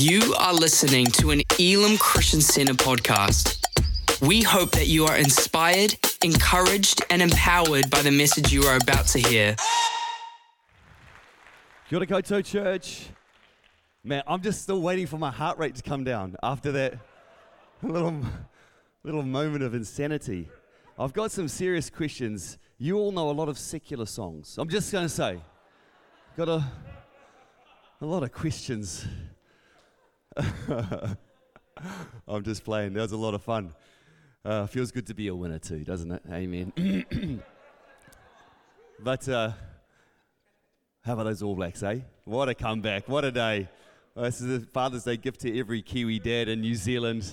You are listening to an Elim Christian Center podcast. We hope that you are inspired, encouraged, and empowered by the message you are about to hear. Kia ora koutou, church. Man, I'm just still waiting for my heart rate to come down after that little, little moment of insanity. I've got some serious questions. You all know a lot of secular songs. I'm just going to say, got a, a lot of questions. I'm just playing. That was a lot of fun. Uh, feels good to be a winner too, doesn't it? Amen. but uh, how about those All Blacks, eh? What a comeback. What a day. Well, this is a Father's Day gift to every Kiwi dad in New Zealand.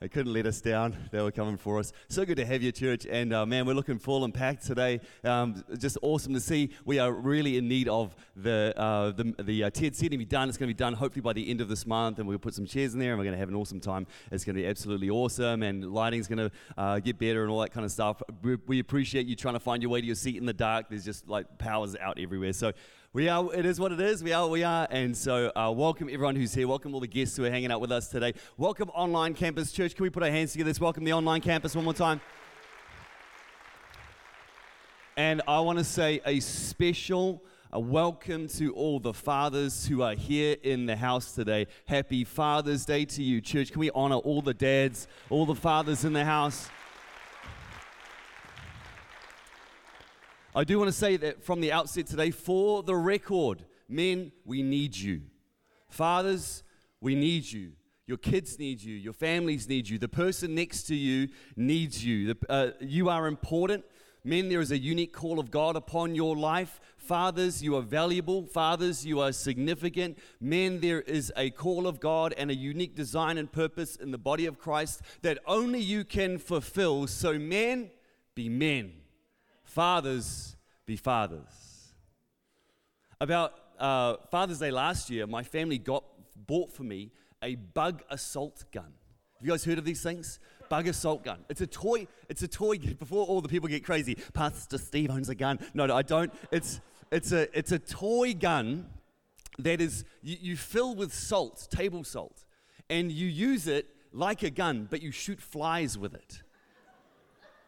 They couldn't let us down. They were coming for us. So good to have you, church. And uh, man, we're looking full and packed today. Um, just awesome to see. We are really in need of the uh, the, the uh, TED set to be done. It's going to be done hopefully by the end of this month, and we'll put some chairs in there, and we're going to have an awesome time. It's going to be absolutely awesome, and lighting's going to uh, get better and all that kind of stuff. We, we appreciate you trying to find your way to your seat in the dark. There's just like powers out everywhere. So we are, it is what it is. We are what we are. And so, uh, welcome everyone who's here. Welcome all the guests who are hanging out with us today. Welcome Online Campus Church. Can we put our hands together? Let's welcome the Online Campus one more time. And I want to say a special a welcome to all the fathers who are here in the house today. Happy Father's Day to you, church. Can we honor all the dads, all the fathers in the house? I do want to say that from the outset today, for the record, men, we need you. Fathers, we need you. Your kids need you. Your families need you. The person next to you needs you. The, uh, you are important. Men, there is a unique call of God upon your life. Fathers, you are valuable. Fathers, you are significant. Men, there is a call of God and a unique design and purpose in the body of Christ that only you can fulfill. So, men, be men. Fathers, be fathers. About uh, Father's Day last year, my family got bought for me a bug assault gun. Have you guys heard of these things? Bug assault gun. It's a toy. It's a toy. Before all the people get crazy, Pastor Steve owns a gun. No, no, I don't. It's it's a it's a toy gun that is you, you fill with salt, table salt, and you use it like a gun, but you shoot flies with it.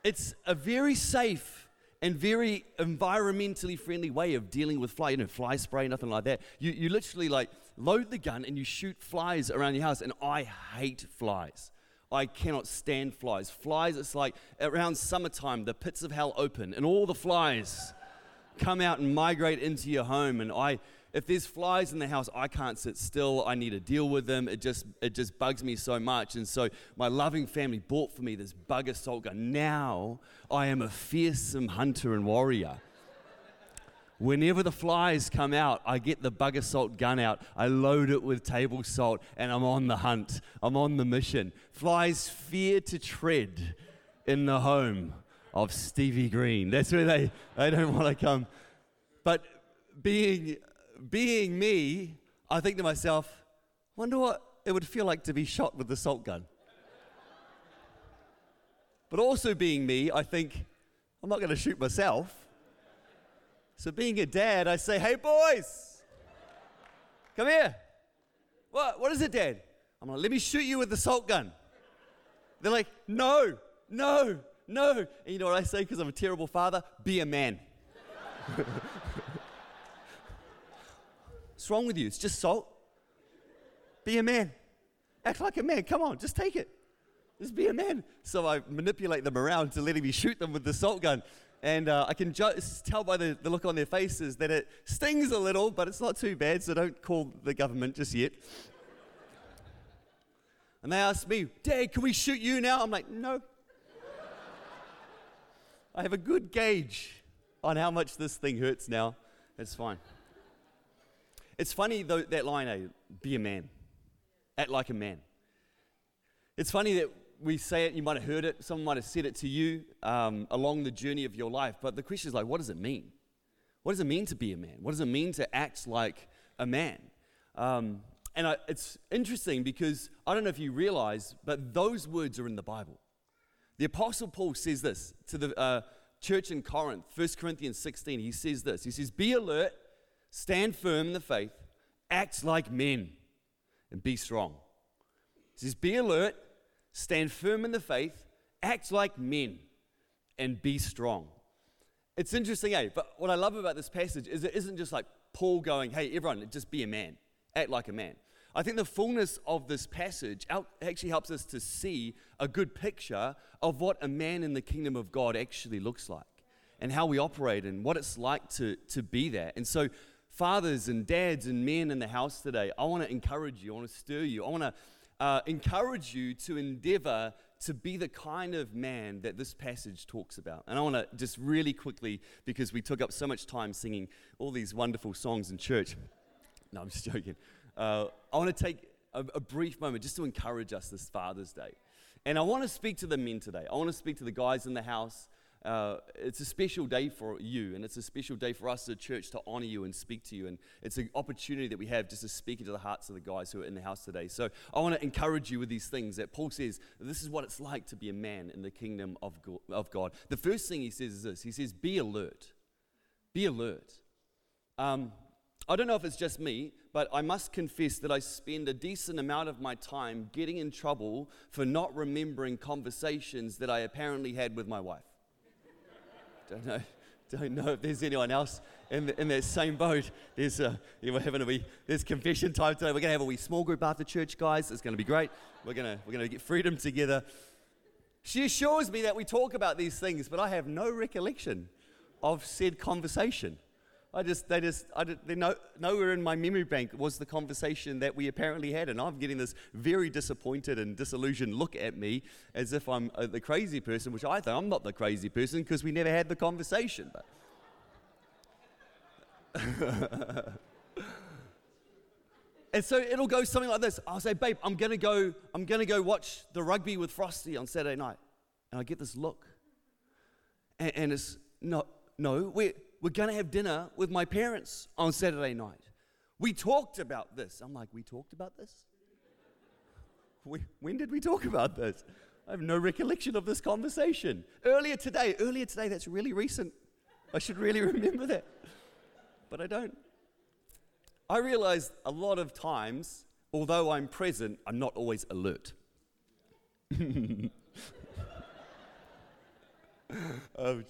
It's a very safe and very environmentally friendly way of dealing with fly. You know, fly spray, nothing like that. You, you literally like load the gun and you shoot flies around your house. And I hate flies. I cannot stand flies. Flies, it's like around summertime, the pits of hell open and all the flies come out and migrate into your home. And I, if there's flies in the house, I can't sit still. I need to deal with them. It just it just bugs me so much. And so my loving family bought for me this bug assault gun. Now I am a fearsome hunter and warrior. Whenever the flies come out, I get the bug assault gun out. I load it with table salt and I'm on the hunt. I'm on the mission. Flies fear to tread in the home of Stevie Green. That's where they, they don't want to come. But being being me, I think to myself, wonder what it would feel like to be shot with the salt gun. but also being me, I think, I'm not going to shoot myself. So being a dad, I say, hey boys, come here. What? What is it, Dad? I'm like, let me shoot you with the salt gun. They're like, no, no, no. And you know what I say because I'm a terrible father? Be a man. Wrong with you? It's just salt. Be a man. Act like a man. Come on, just take it. Just be a man. So I manipulate them around to letting me shoot them with the salt gun. And uh, I can just tell by the, the look on their faces that it stings a little, but it's not too bad, so don't call the government just yet. And they ask me, Dad, can we shoot you now? I'm like, no. I have a good gauge on how much this thing hurts now. It's fine. It's funny, though, that line, eh? be a man, act like a man. It's funny that we say it, you might have heard it, someone might have said it to you um, along the journey of your life, but the question is like, what does it mean? What does it mean to be a man? What does it mean to act like a man? Um, and I, it's interesting because I don't know if you realize, but those words are in the Bible. The Apostle Paul says this to the uh, church in Corinth, 1 Corinthians 16. He says this He says, Be alert Stand firm in the faith, act like men. and be strong. He says, Be alert, stand firm in the faith, act like men, and be strong. It's interesting, eh? But what I love about this passage is it isn't just like Paul going, Hey, everyone, just be a man, act like a man. I think the fullness of this passage actually helps us to see a good picture of what a man in the kingdom of God actually looks like and how we operate and what it's like to, to be there. And so, fathers and dads and men in the house today, I want to encourage you, I want to stir you, I want to uh, encourage you to endeavor to be the kind of man that this passage talks about. And I want to just really quickly, because we took up so much time singing all these wonderful songs in church. No, I'm just joking. Uh, I want to take a, a brief moment just to encourage us this Father's Day. And I want to speak to the men today. I want to speak to the guys in the house. Uh, it's a special day for you, and it's a special day for us as a church to honor you and speak to you. And it's an opportunity that we have just to speak into the hearts of the guys who are in the house today. So I want to encourage you with these things that Paul says this is what it's like to be a man in the kingdom of of God. The first thing he says is this he says, Be alert. Be alert. Um, I don't know if it's just me, but I must confess that I spend a decent amount of my time getting in trouble for not remembering conversations that I apparently had with my wife. Don't know. Don't know if there's anyone else in, the, in that same boat. There's, uh, yeah, we're having a wee, there's confession time today. We're going to have a wee small group after church, guys. It's going to be great. We're going to we're going to get freedom together. She assures me that we talk about these things, but I have no recollection of said conversation. I just, they just, I did, they know, nowhere in my memory bank was the conversation that we apparently had. And I'm getting this very disappointed and disillusioned look at me as if I'm uh, the crazy person, which I think I'm not the crazy person because we never had the conversation. But and so it'll go something like this. I'll say, babe, I'm gonna go, I'm gonna go watch the rugby with Frosty on Saturday night. And I get this look. And, and it's not, no, we're we're going to have dinner with my parents on Saturday night. We talked about this. I'm like, we talked about this? We, when did we talk about this? I have no recollection of this conversation. Earlier today, earlier today, that's really recent. I should really remember that. But I don't. I realize a lot of times, although I'm present, I'm not always alert. oh,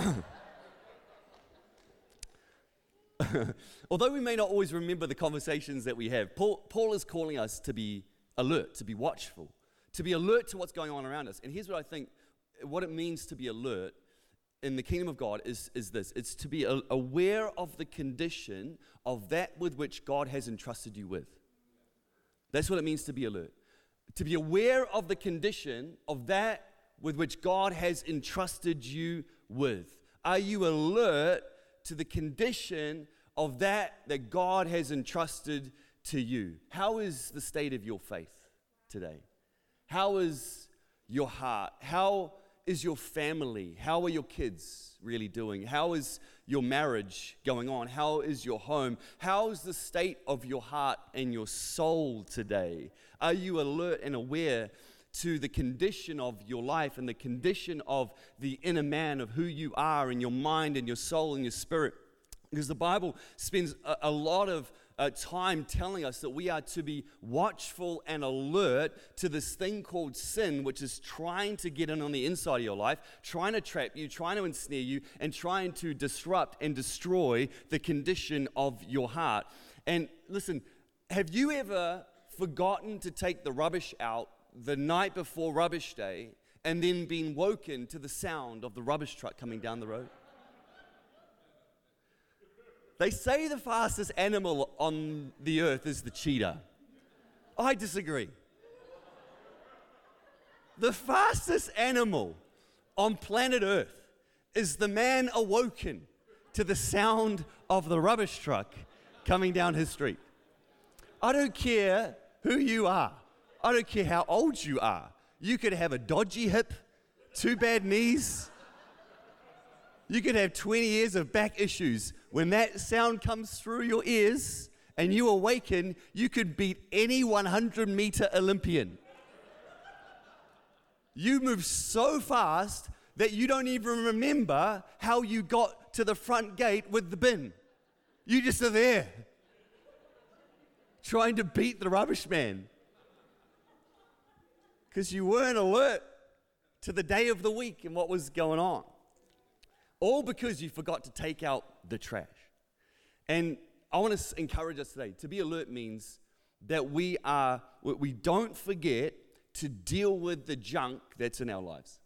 Although we may not always remember the conversations that we have, Paul, Paul is calling us to be alert, to be watchful, to be alert to what's going on around us. And here's what I think what it means to be alert in the kingdom of God is, is this it's to be aware of the condition of that with which God has entrusted you with. That's what it means to be alert. To be aware of the condition of that with which God has entrusted you with? Are you alert to the condition of that that God has entrusted to you? How is the state of your faith today? How is your heart? How is your family? How are your kids really doing? How is your marriage going on? How is your home? How is the state of your heart and your soul today? Are you alert and aware to the condition of your life and the condition of the inner man of who you are in your mind and your soul and your spirit. Because the Bible spends a, a lot of uh, time telling us that we are to be watchful and alert to this thing called sin, which is trying to get in on the inside of your life, trying to trap you, trying to ensnare you, and trying to disrupt and destroy the condition of your heart. And listen, have you ever forgotten to take the rubbish out the night before rubbish day and then been woken to the sound of the rubbish truck coming down the road? They say the fastest animal on the earth is the cheetah. I disagree. The fastest animal on planet Earth is the man awoken to the sound of the rubbish truck coming down his street. I don't care who you are. I don't care how old you are. You could have a dodgy hip, two bad knees. You could have 20 years of back issues. When that sound comes through your ears and you awaken, you could beat any 100 meter Olympian. You move so fast that you don't even remember how you got to the front gate with the bin. You just are there. trying to beat the rubbish man. Because you weren't alert to the day of the week and what was going on. All because you forgot to take out the trash. And I want to encourage us today to be alert means that we are we don't forget to deal with the junk that's in our lives.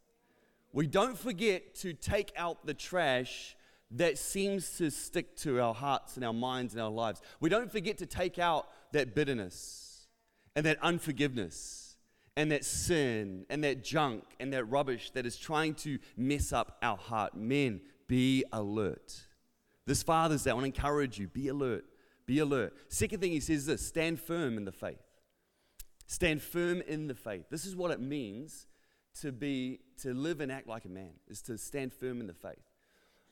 We don't forget to take out the trash that seems to stick to our hearts and our minds and our lives. We don't forget to take out that bitterness and that unforgiveness and that sin and that junk and that rubbish that is trying to mess up our heart. Men, be alert. This Father's Day, I want to encourage you be alert. Be alert. Second thing he says is this stand firm in the faith. Stand firm in the faith. This is what it means to be to live and act like a man, is to stand firm in the faith.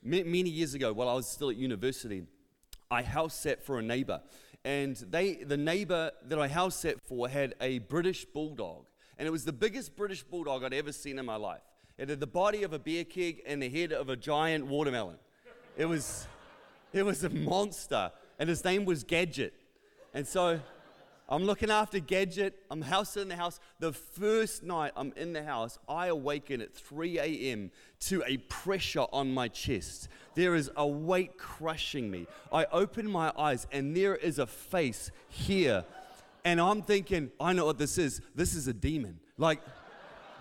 Many years ago, while I was still at university, I house sat for a neighbor. And they, the neighbor that I house sat for had a British bulldog. And it was the biggest British bulldog I'd ever seen in my life. It had the body of a beer keg and the head of a giant watermelon. It was, it was a monster. And his name was Gadget. And so I'm looking after Gadget. I'm house in the house. The first night I'm in the house, I awaken at 3 a.m. to a pressure on my chest. There is a weight crushing me. I open my eyes, and there is a face here. And I'm thinking, I know what this is. This is a demon. Like,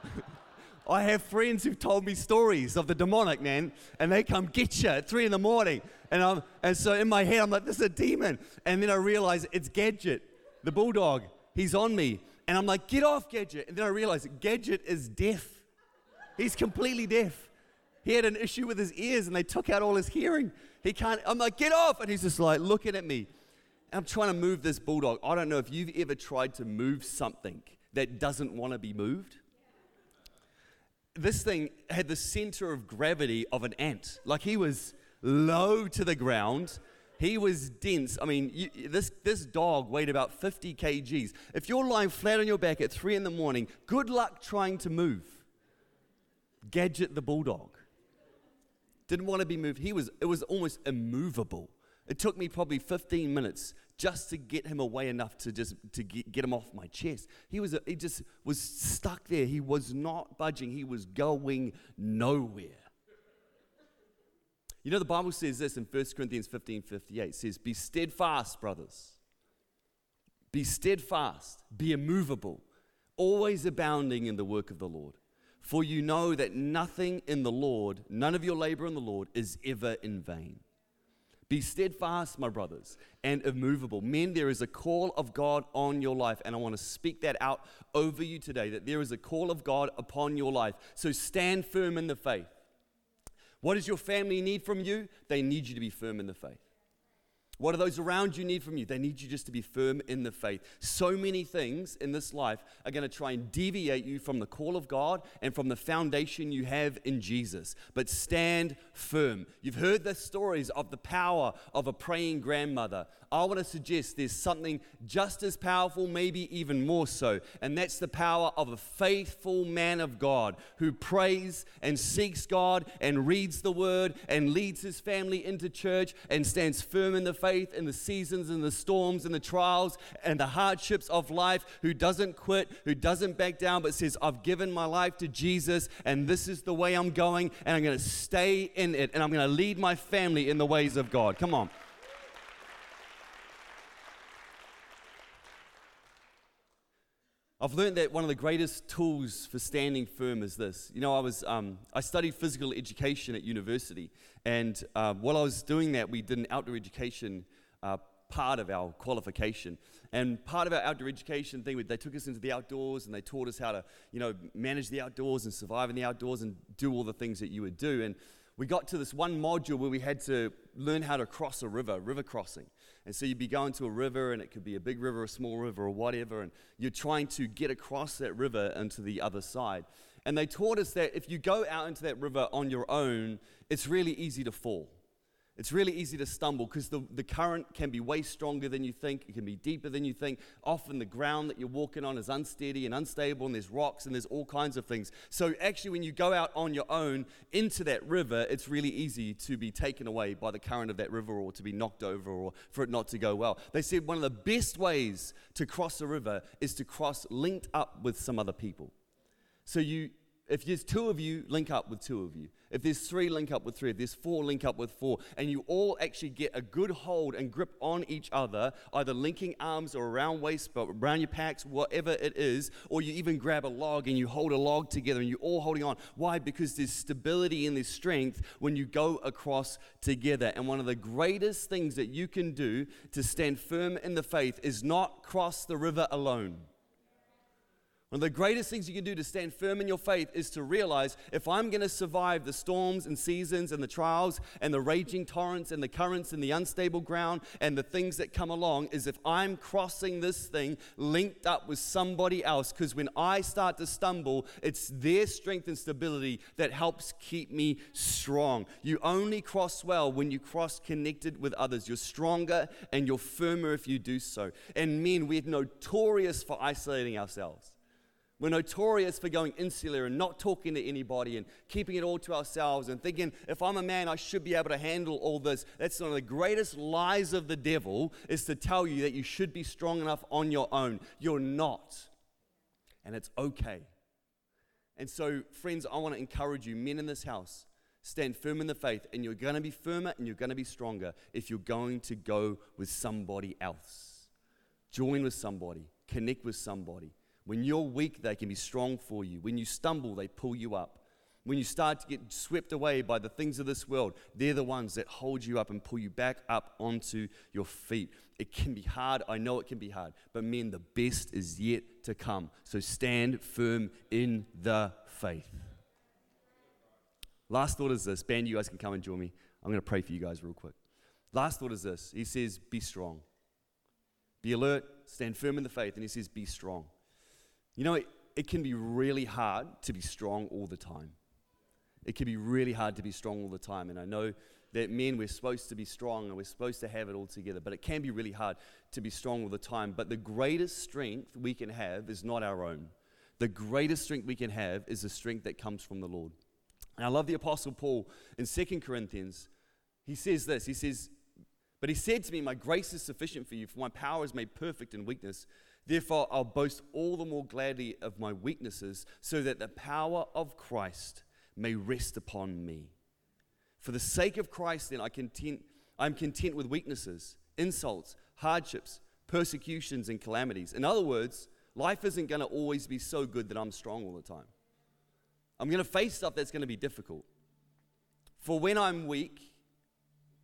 I have friends who've told me stories of the demonic, man, and they come get you at three in the morning. And, I'm, and so in my head, I'm like, this is a demon. And then I realize it's Gadget the bulldog, he's on me. And I'm like, get off, Gadget. And then I realize Gadget is deaf. He's completely deaf. He had an issue with his ears and they took out all his hearing. He can't, I'm like, get off. And he's just like looking at me. I'm trying to move this bulldog. I don't know if you've ever tried to move something that doesn't want to be moved. This thing had the center of gravity of an ant. Like he was low to the ground he was dense. I mean, you, this, this dog weighed about 50 kgs. If you're lying flat on your back at 3 in the morning, good luck trying to move. Gadget the bulldog. Didn't want to be moved. He was, it was almost immovable. It took me probably 15 minutes just to get him away enough to just to get, get him off my chest. He was he just was stuck there. He was not budging. He was going nowhere. You know, the Bible says this in 1 Corinthians 15 58 it says, Be steadfast, brothers. Be steadfast, be immovable, always abounding in the work of the Lord. For you know that nothing in the Lord, none of your labor in the Lord, is ever in vain. Be steadfast, my brothers, and immovable. Men, there is a call of God on your life, and I want to speak that out over you today that there is a call of God upon your life. So stand firm in the faith. What does your family need from you? They need you to be firm in the faith. What do those around you need from you? They need you just to be firm in the faith. So many things in this life are going to try and deviate you from the call of God and from the foundation you have in Jesus. But stand firm. You've heard the stories of the power of a praying grandmother. I want to suggest there's something just as powerful, maybe even more so, and that's the power of a faithful man of God who prays and seeks God and reads the word and leads his family into church and stands firm in the faith in the seasons and the storms and the trials and the hardships of life, who doesn't quit, who doesn't back down, but says, I've given my life to Jesus and this is the way I'm going and I'm going to stay in it and I'm going to lead my family in the ways of God. Come on. I've learned that one of the greatest tools for standing firm is this. You know, I was um, I studied physical education at university, and uh, while I was doing that, we did an outdoor education uh, part of our qualification. And part of our outdoor education thing, they took us into the outdoors and they taught us how to, you know, manage the outdoors and survive in the outdoors and do all the things that you would do. And we got to this one module where we had to learn how to cross a river, river crossing. And so you'd be going to a river, and it could be a big river, a small river, or whatever, and you're trying to get across that river into the other side. And they taught us that if you go out into that river on your own, it's really easy to fall. It's really easy to stumble because the, the current can be way stronger than you think. It can be deeper than you think. Often the ground that you're walking on is unsteady and unstable, and there's rocks and there's all kinds of things. So, actually, when you go out on your own into that river, it's really easy to be taken away by the current of that river or to be knocked over or for it not to go well. They said one of the best ways to cross a river is to cross linked up with some other people. So, you, if there's two of you, link up with two of you. If there's three, link up with three. If there's four, link up with four. And you all actually get a good hold and grip on each other, either linking arms or around waist, but around your packs, whatever it is. Or you even grab a log and you hold a log together and you're all holding on. Why? Because there's stability and there's strength when you go across together. And one of the greatest things that you can do to stand firm in the faith is not cross the river alone. One of the greatest things you can do to stand firm in your faith is to realize if I'm going to survive the storms and seasons and the trials and the raging torrents and the currents and the unstable ground and the things that come along, is if I'm crossing this thing linked up with somebody else. Because when I start to stumble, it's their strength and stability that helps keep me strong. You only cross well when you cross connected with others. You're stronger and you're firmer if you do so. And men, we're notorious for isolating ourselves. We're notorious for going insular and not talking to anybody and keeping it all to ourselves and thinking, if I'm a man, I should be able to handle all this. That's one of the greatest lies of the devil is to tell you that you should be strong enough on your own. You're not. And it's okay. And so, friends, I want to encourage you, men in this house, stand firm in the faith, and you're going to be firmer and you're going to be stronger if you're going to go with somebody else. Join with somebody, connect with somebody. When you're weak, they can be strong for you. When you stumble, they pull you up. When you start to get swept away by the things of this world, they're the ones that hold you up and pull you back up onto your feet. It can be hard. I know it can be hard. But men, the best is yet to come. So stand firm in the faith. Last thought is this. Band, you guys can come and join me. I'm going to pray for you guys real quick. Last thought is this. He says, Be strong. Be alert, stand firm in the faith. And he says, Be strong. You know, it, it can be really hard to be strong all the time. It can be really hard to be strong all the time. And I know that men, we're supposed to be strong and we're supposed to have it all together, but it can be really hard to be strong all the time. But the greatest strength we can have is not our own. The greatest strength we can have is the strength that comes from the Lord. And I love the Apostle Paul in 2 Corinthians. He says this He says, But he said to me, My grace is sufficient for you, for my power is made perfect in weakness. Therefore, I'll boast all the more gladly of my weaknesses, so that the power of Christ may rest upon me. For the sake of Christ, then, I content, I'm content with weaknesses, insults, hardships, persecutions, and calamities. In other words, life isn't going to always be so good that I'm strong all the time. I'm going to face stuff that's going to be difficult. For when I'm weak,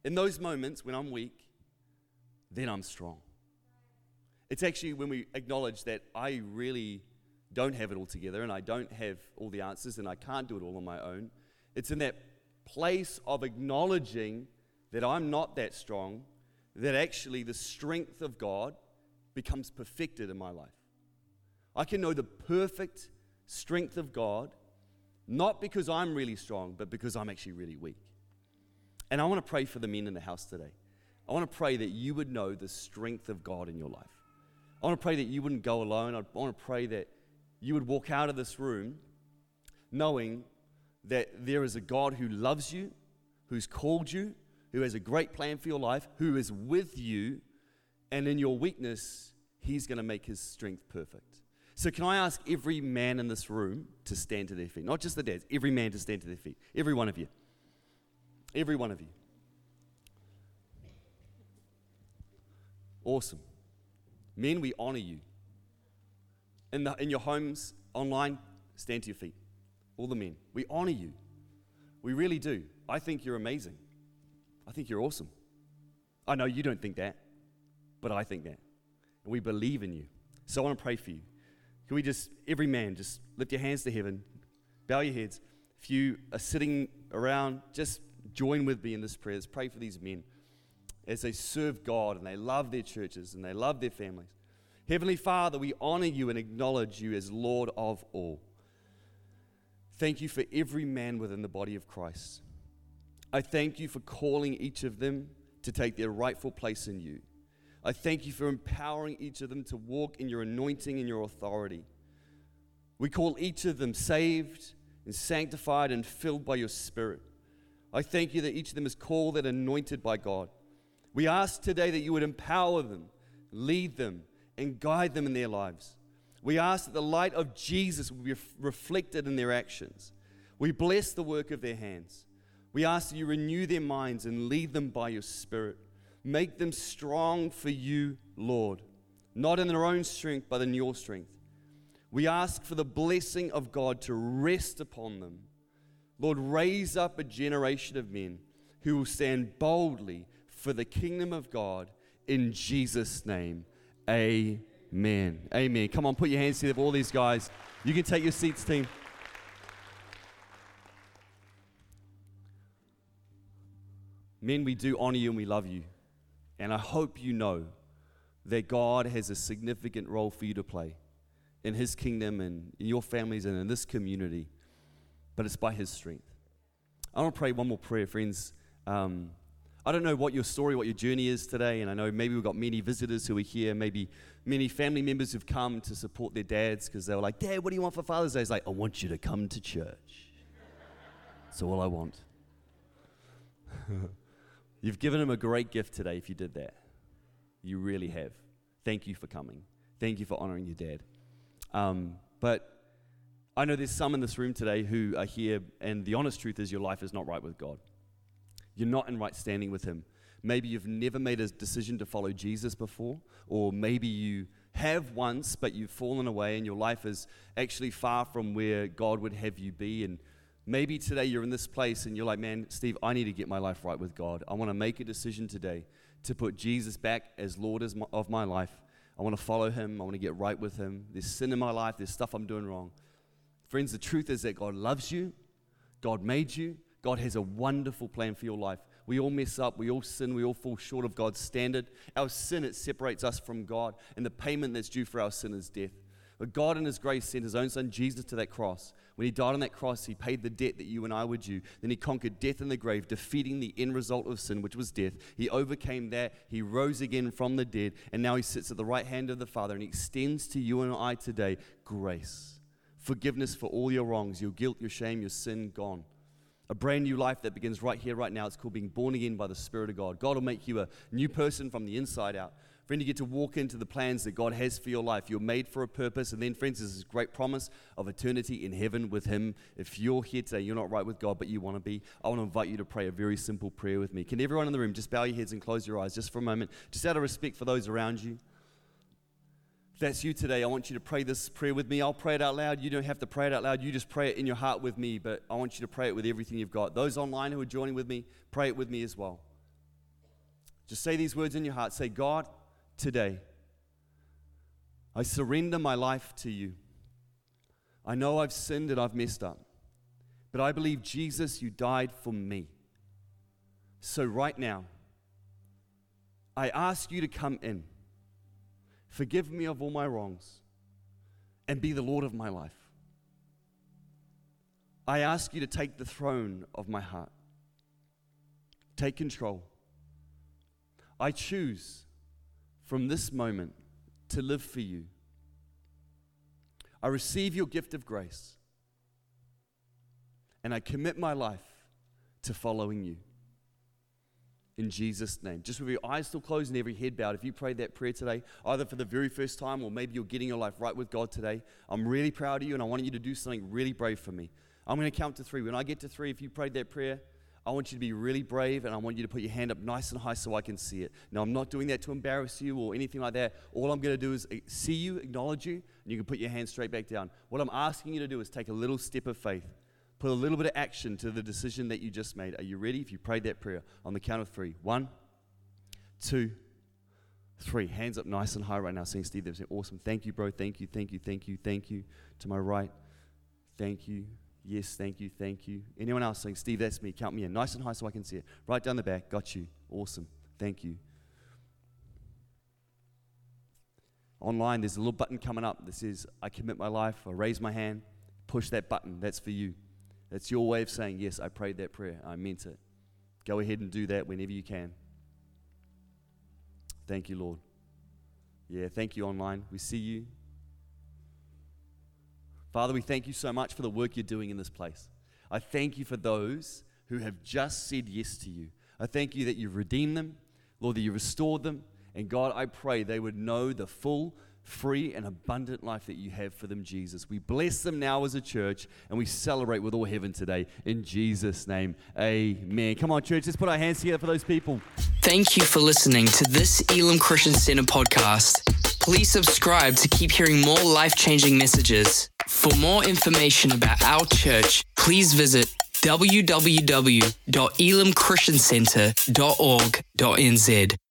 in those moments when I'm weak, then I'm strong. It's actually when we acknowledge that I really don't have it all together and I don't have all the answers and I can't do it all on my own. It's in that place of acknowledging that I'm not that strong that actually the strength of God becomes perfected in my life. I can know the perfect strength of God, not because I'm really strong, but because I'm actually really weak. And I want to pray for the men in the house today. I want to pray that you would know the strength of God in your life. I want to pray that you wouldn't go alone. I want to pray that you would walk out of this room knowing that there is a God who loves you, who's called you, who has a great plan for your life, who is with you, and in your weakness, He's going to make His strength perfect. So, can I ask every man in this room to stand to their feet? Not just the dads, every man to stand to their feet. Every one of you. Every one of you. Awesome. Men, we honor you. In, the, in your homes, online, stand to your feet. All the men. We honor you. We really do. I think you're amazing. I think you're awesome. I know you don't think that, but I think that. And we believe in you. So I want to pray for you. Can we just, every man, just lift your hands to heaven, bow your heads. If you are sitting around, just join with me in this prayer. Let's pray for these men as they serve God and they love their churches and they love their families. Heavenly Father, we honor you and acknowledge you as Lord of all. Thank you for every man within the body of Christ. I thank you for calling each of them to take their rightful place in you. I thank you for empowering each of them to walk in your anointing and your authority. We call each of them saved and sanctified and filled by your Spirit. I thank you that each of them is called and anointed by God. We ask today that you would empower them, lead them, and guide them in their lives. We ask that the light of Jesus will be reflected in their actions. We bless the work of their hands. We ask that you renew their minds and lead them by your Spirit. Make them strong for you, Lord, not in their own strength, but in your strength. We ask for the blessing of God to rest upon them. Lord, raise up a generation of men who will stand boldly for the kingdom of God in Jesus' name. Amen. Amen. Come on, put your hands together, all these guys. You can take your seats, team. Men, we do honor you and we love you. And I hope you know that God has a significant role for you to play in His kingdom and in your families and in this community, but it's by His strength. I want to pray one more prayer, friends. Um, I don't know what your story, what your journey is today, and I know maybe we've got many visitors who are here, maybe many family members who've come to support their dads because they were like, Dad, what do you want for Father's Day? It's like, I want you to come to church. That's all I want. You've given him a great gift today if you did that. You really have. Thank you for coming. Thank you for honoring your dad. Um, but I know there's some in this room today who are here, and the honest truth is your life is not right with God. You're not in right standing with Him. Maybe you've never made a decision to follow Jesus before, or maybe you have once, but you've fallen away, and your life is actually far from where God would have you be. And maybe today you're in this place and you're like, man, Steve, I need to get my life right with God. I want to make a decision today to put Jesus back as Lord of my life. I want to follow Him. I want to get right with Him. There's sin in my life, there's stuff I'm doing wrong. Friends, the truth is that God loves you, God made you, God has a wonderful plan for your life. We all mess up, we all sin, we all fall short of God's standard. Our sin, it separates us from God, and the payment that's due for our sin is death. But God, in His grace, sent His own Son Jesus to that cross. When He died on that cross, He paid the debt that you and I were due. Then He conquered death in the grave, defeating the end result of sin, which was death. He overcame that. He rose again from the dead, and now He sits at the right hand of the Father and He extends to you and I today grace, forgiveness for all your wrongs, your guilt, your shame, your sin gone a brand new life that begins right here, right now. It's called being born again by the Spirit of God. God will make you a new person from the inside out. Friend, you get to walk into the plans that God has for your life. You're made for a purpose. And then, friends, there's this great promise of eternity in heaven with Him. If you're here today, you're not right with God, but you want to be, I want to invite you to pray a very simple prayer with me. Can everyone in the room just bow your heads and close your eyes just for a moment, just out of respect for those around you? That's you today, I want you to pray this prayer with me. I'll pray it out loud. You don't have to pray it out loud. You just pray it in your heart with me, but I want you to pray it with everything you've got. Those online who are joining with me, pray it with me as well. Just say these words in your heart. Say, God, today. I surrender my life to you. I know I've sinned and I've messed up, but I believe, Jesus, you died for me. So, right now, I ask you to come in, forgive me of all my wrongs, and be the Lord of my life. I ask you to take the throne of my heart, take control. I choose from this moment to live for you. I receive your gift of grace and I commit my life to following you. In Jesus' name. Just with your eyes still closed and every head bowed, if you prayed that prayer today, either for the very first time or maybe you're getting your life right with God today, I'm really proud of you and I want you to do something really brave for me. I'm going to count to three. When I get to three, if you prayed that prayer, I want you to be really brave and I want you to put your hand up nice and high so I can see it. Now, I'm not doing that to embarrass you or anything like that. All I'm going to do is eh, see you, acknowledge you, and you can put your hand straight back down. What I'm asking you to do is take a little step of faith, put a little bit of action to the decision that you just made. Are you ready? If you prayed that prayer on the count of three one, two, three. Hands up nice and high right now, saying, Steve, that's awesome. Thank you, bro. Thank you, thank you, thank you, thank you. To my right, thank you. Yes, thank you, thank you. Anyone else saying, Steve, that's me. Count me in. Nice and high so I can see it. Right down the back. Got you. Awesome. Thank you. Online, there's a little button coming up that says, I commit my life. I raise my hand. Push that button. That's for you. That's your way of saying, Yes, I prayed that prayer. I meant it. Go ahead and do that whenever you can. Thank you, Lord. Yeah, thank you online. We see you. Father, we thank you so much for the work you're doing in this place. I thank you for those who have just said yes to you. I thank you that you've redeemed them, Lord, that you restored them. And God, I pray they would know the full free and abundant life that you have for them, Jesus. We bless them now as a church and we celebrate with all heaven today. In Jesus' name, amen. Come on, church, let's put our hands together for those people. Thank you for listening to this Elim Christian Center podcast. Please subscribe to keep hearing more life changing messages. For more information about our church, please visit www.elamchristiancenter.org.nz.